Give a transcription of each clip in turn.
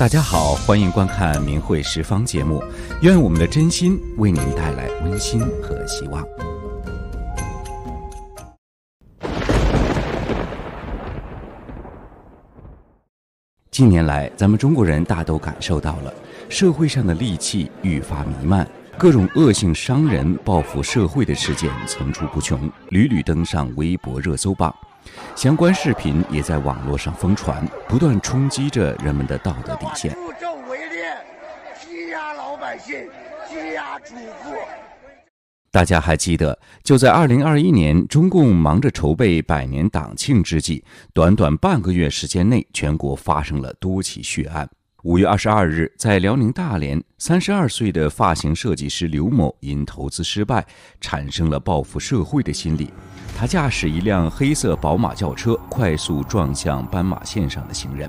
大家好，欢迎观看《明慧十方》节目，愿我们的真心为您带来温馨和希望。近年来，咱们中国人大都感受到了社会上的戾气愈发弥漫，各种恶性伤人、报复社会的事件层出不穷，屡屡登上微博热搜榜。相关视频也在网络上疯传，不断冲击着人们的道德底线。助纣为虐，欺压老百姓，欺压主妇。大家还记得，就在二零二一年，中共忙着筹备百年党庆之际，短短半个月时间内，全国发生了多起血案。五月二十二日，在辽宁大连，三十二岁的发型设计师刘某因投资失败，产生了报复社会的心理。他驾驶一辆黑色宝马轿车，快速撞向斑马线上的行人。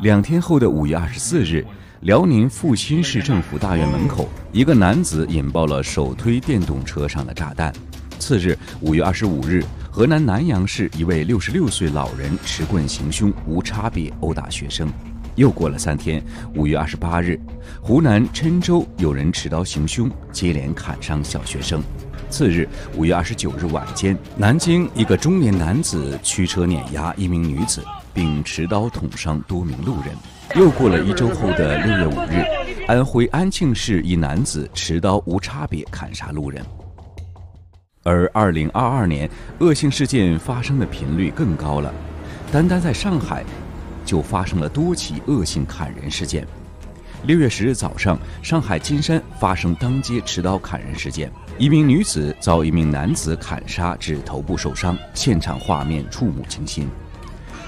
两天后的五月二十四日，辽宁阜新市政府大院门口，一个男子引爆了手推电动车上的炸弹。次日，五月二十五日，河南南阳市一位六十六岁老人持棍行凶，无差别殴打学生。又过了三天，五月二十八日，湖南郴州有人持刀行凶，接连砍伤小学生。次日，五月二十九日晚间，南京一个中年男子驱车碾压一名女子，并持刀捅伤多名路人。又过了一周后的六月五日，安徽安庆市一男子持刀无差别砍杀路人。而二零二二年，恶性事件发生的频率更高了，单单在上海，就发生了多起恶性砍人事件。六月十日早上，上海金山发生当街持刀砍人事件，一名女子遭一名男子砍杀致头部受伤，现场画面触目惊心。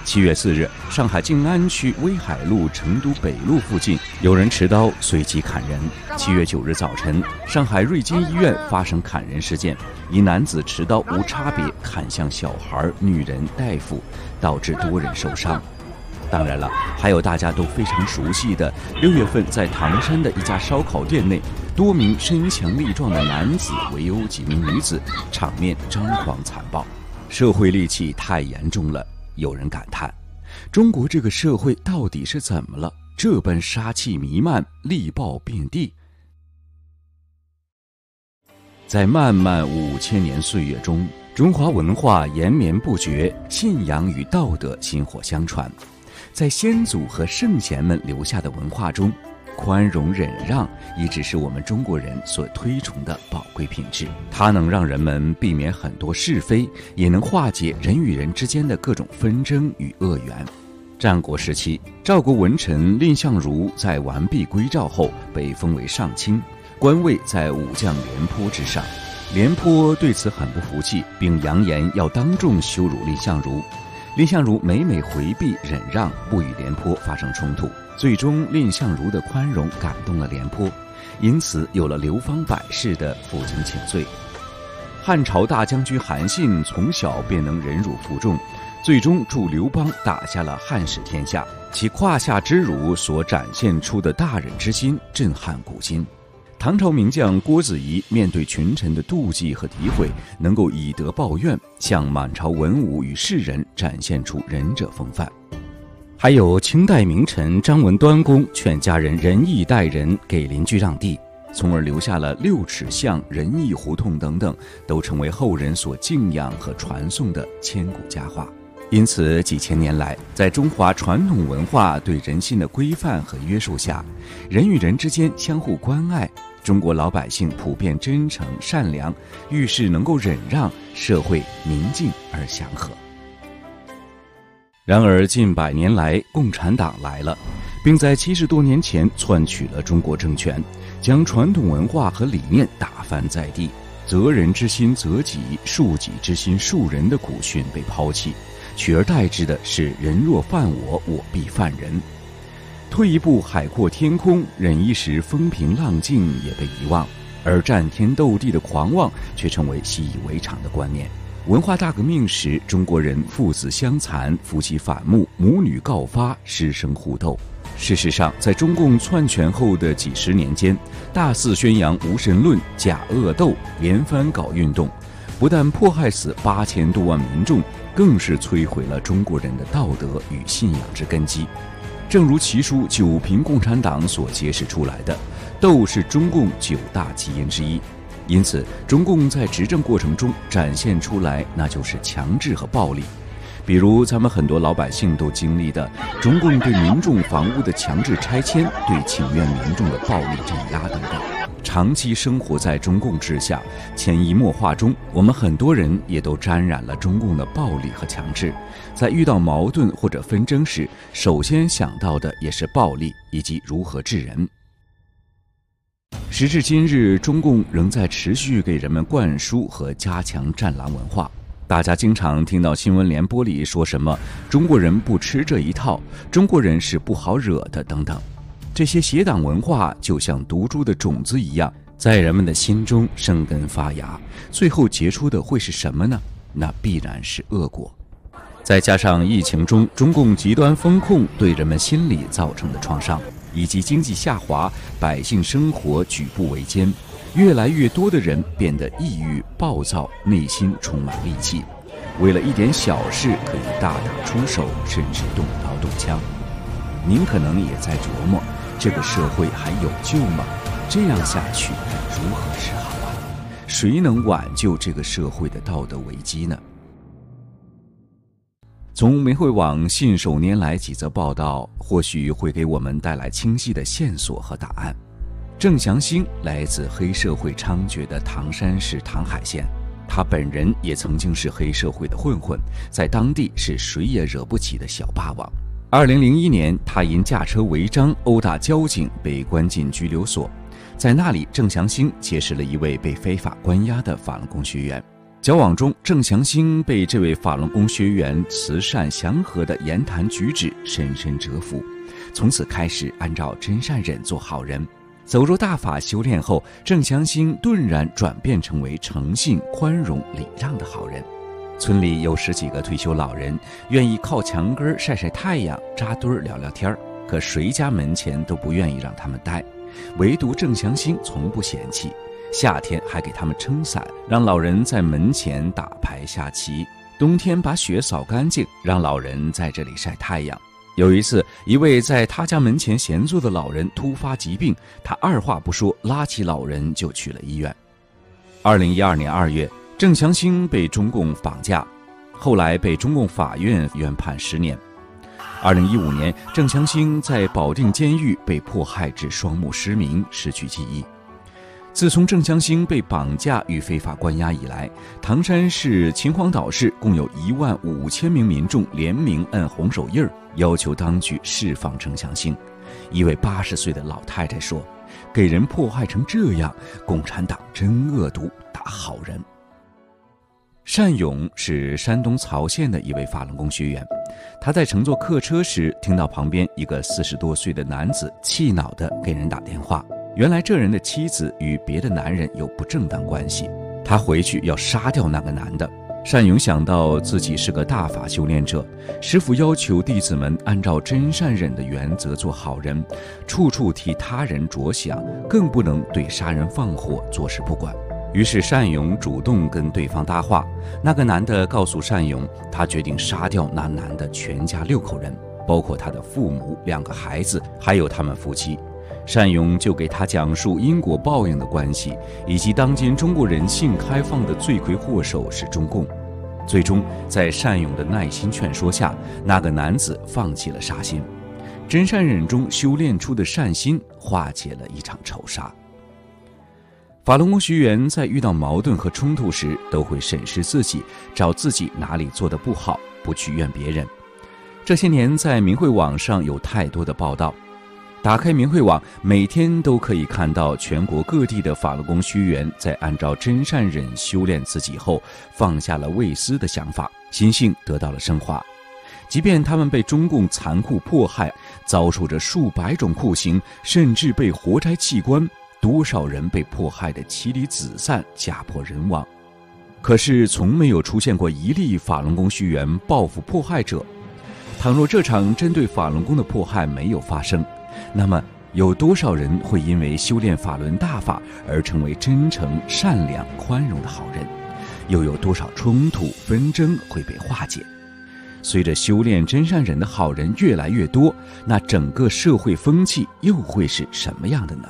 七月四日，上海静安区威海路成都北路附近，有人持刀随机砍人。七月九日早晨，上海瑞金医院发生砍人事件，一男子持刀无差别砍向小孩、女人、大夫，导致多人受伤。当然了，还有大家都非常熟悉的六月份在唐山的一家烧烤店内，多名身强力壮的男子围殴几名女子，场面张狂残暴，社会戾气太严重了。有人感叹：中国这个社会到底是怎么了？这般杀气弥漫，力暴遍地。在漫漫五千年岁月中，中华文化延绵不绝，信仰与道德薪火相传。在先祖和圣贤们留下的文化中，宽容忍让一直是我们中国人所推崇的宝贵品质。它能让人们避免很多是非，也能化解人与人之间的各种纷争与恶缘。战国时期，赵国文臣蔺相如在完璧归赵后，被封为上卿，官位在武将廉颇之上。廉颇对此很不服气，并扬言要当众羞辱蔺相如。蔺相如每每回避忍让，不与廉颇发生冲突。最终，蔺相如的宽容感动了廉颇，因此有了流芳百世的负荆请罪。汉朝大将军韩信从小便能忍辱负重，最终助刘邦打下了汉室天下。其胯下之辱所展现出的大忍之心，震撼古今。唐朝名将郭子仪面对群臣的妒忌和诋毁，能够以德报怨，向满朝文武与世人展现出仁者风范。还有清代名臣张文端公劝家人仁义待人，给邻居让地，从而留下了六尺巷、仁义胡同等等，都成为后人所敬仰和传颂的千古佳话。因此，几千年来，在中华传统文化对人心的规范和约束下，人与人之间相互关爱。中国老百姓普遍真诚善良，遇事能够忍让，社会宁静而祥和。然而，近百年来，共产党来了，并在七十多年前篡取了中国政权，将传统文化和理念打翻在地。责人之心责己，恕己之心恕人的古训被抛弃，取而代之的是“人若犯我，我必犯人”。退一步，海阔天空；忍一时，风平浪静，也被遗忘；而战天斗地的狂妄，却成为习以为常的观念。文化大革命时，中国人父子相残，夫妻反目，母女告发，师生互斗。事实上，在中共篡权后的几十年间，大肆宣扬无神论，假恶斗，连番搞运动，不但迫害死八千多万民众，更是摧毁了中国人的道德与信仰之根基。正如其书《九评共产党》所揭示出来的，斗是中共九大基因之一。因此，中共在执政过程中展现出来，那就是强制和暴力。比如，咱们很多老百姓都经历的中共对民众房屋的强制拆迁、对请愿民众的暴力镇压等等。长期生活在中共之下，潜移默化中，我们很多人也都沾染了中共的暴力和强制。在遇到矛盾或者纷争时，首先想到的也是暴力以及如何治人。时至今日，中共仍在持续给人们灌输和加强“战狼”文化。大家经常听到新闻联播里说什么“中国人不吃这一套”“中国人是不好惹的”等等，这些邪党文化就像毒株的种子一样，在人们的心中生根发芽，最后结出的会是什么呢？那必然是恶果。再加上疫情中中共极端风控对人们心理造成的创伤。以及经济下滑，百姓生活举步维艰，越来越多的人变得抑郁、暴躁，内心充满戾气，为了一点小事可以大打出手，甚至动刀动枪。您可能也在琢磨，这个社会还有救吗？这样下去该如何是好啊？谁能挽救这个社会的道德危机呢？从媒汇网信手拈来几则报道，或许会给我们带来清晰的线索和答案。郑祥兴来自黑社会猖獗的唐山市唐海县，他本人也曾经是黑社会的混混，在当地是谁也惹不起的小霸王。二零零一年，他因驾车违章殴打交警被关进拘留所，在那里，郑祥兴结识了一位被非法关押的法轮功学员。交往中，郑祥兴被这位法轮功学员慈善祥和的言谈举止深深折服，从此开始按照真善忍做好人。走入大法修炼后，郑祥兴顿然转变成为诚信、宽容、礼让的好人。村里有十几个退休老人愿意靠墙根晒晒太阳、扎堆聊聊天，可谁家门前都不愿意让他们待，唯独郑祥兴从不嫌弃。夏天还给他们撑伞，让老人在门前打牌下棋；冬天把雪扫干净，让老人在这里晒太阳。有一次，一位在他家门前闲坐的老人突发疾病，他二话不说，拉起老人就去了医院。二零一二年二月，郑祥兴被中共绑架，后来被中共法院原判十年。二零一五年，郑祥兴在保定监狱被迫害至双目失明，失去记忆。自从郑祥兴被绑架与非法关押以来，唐山市秦皇岛市共有一万五千名民众联名摁红手印儿，要求当局释放郑祥兴。一位八十岁的老太太说：“给人迫害成这样，共产党真恶毒，打好人。”单勇是山东曹县的一位法轮功学员，他在乘坐客车时，听到旁边一个四十多岁的男子气恼地给人打电话。原来这人的妻子与别的男人有不正当关系，他回去要杀掉那个男的。单勇想到自己是个大法修炼者，师傅要求弟子们按照真善忍的原则做好人，处处替他人着想，更不能对杀人放火坐视不管。于是单勇主动跟对方搭话，那个男的告诉单勇，他决定杀掉那男的全家六口人，包括他的父母、两个孩子，还有他们夫妻。单勇就给他讲述因果报应的关系，以及当今中国人性开放的罪魁祸首是中共。最终，在单勇的耐心劝说下，那个男子放弃了杀心。真善忍中修炼出的善心，化解了一场仇杀。法轮功学员在遇到矛盾和冲突时，都会审视自己，找自己哪里做的不好，不去怨别人。这些年，在明慧网上有太多的报道。打开明慧网，每天都可以看到全国各地的法轮功学员在按照真善忍修炼自己后，放下了畏私的想法，心性得到了升华。即便他们被中共残酷迫害，遭受着数百种酷刑，甚至被活摘器官，多少人被迫害得妻离子散、家破人亡，可是从没有出现过一例法轮功学员报复迫害者。倘若这场针对法轮功的迫害没有发生，那么，有多少人会因为修炼法轮大法而成为真诚、善良、宽容的好人？又有多少冲突纷争会被化解？随着修炼真善忍的好人越来越多，那整个社会风气又会是什么样的呢？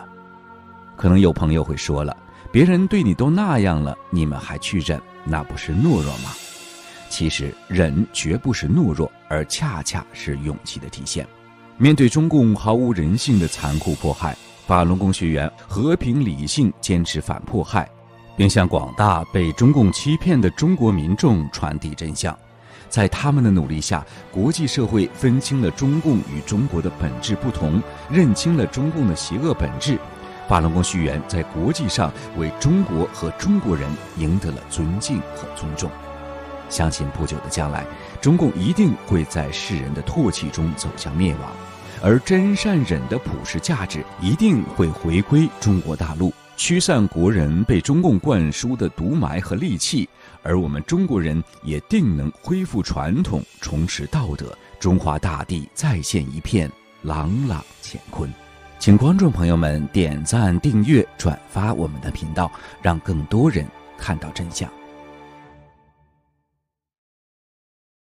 可能有朋友会说了，别人对你都那样了，你们还去忍，那不是懦弱吗？其实忍绝不是懦弱，而恰恰是勇气的体现。面对中共毫无人性的残酷迫害，法轮功学员和平理性坚持反迫害，并向广大被中共欺骗的中国民众传递真相。在他们的努力下，国际社会分清了中共与中国的本质不同，认清了中共的邪恶本质。法轮功学员在国际上为中国和中国人赢得了尊敬和尊重。相信不久的将来，中共一定会在世人的唾弃中走向灭亡，而真善忍的普世价值一定会回归中国大陆，驱散国人被中共灌输的毒霾和戾气。而我们中国人也定能恢复传统，重拾道德，中华大地再现一片朗朗乾坤。请观众朋友们点赞、订阅、转发我们的频道，让更多人看到真相。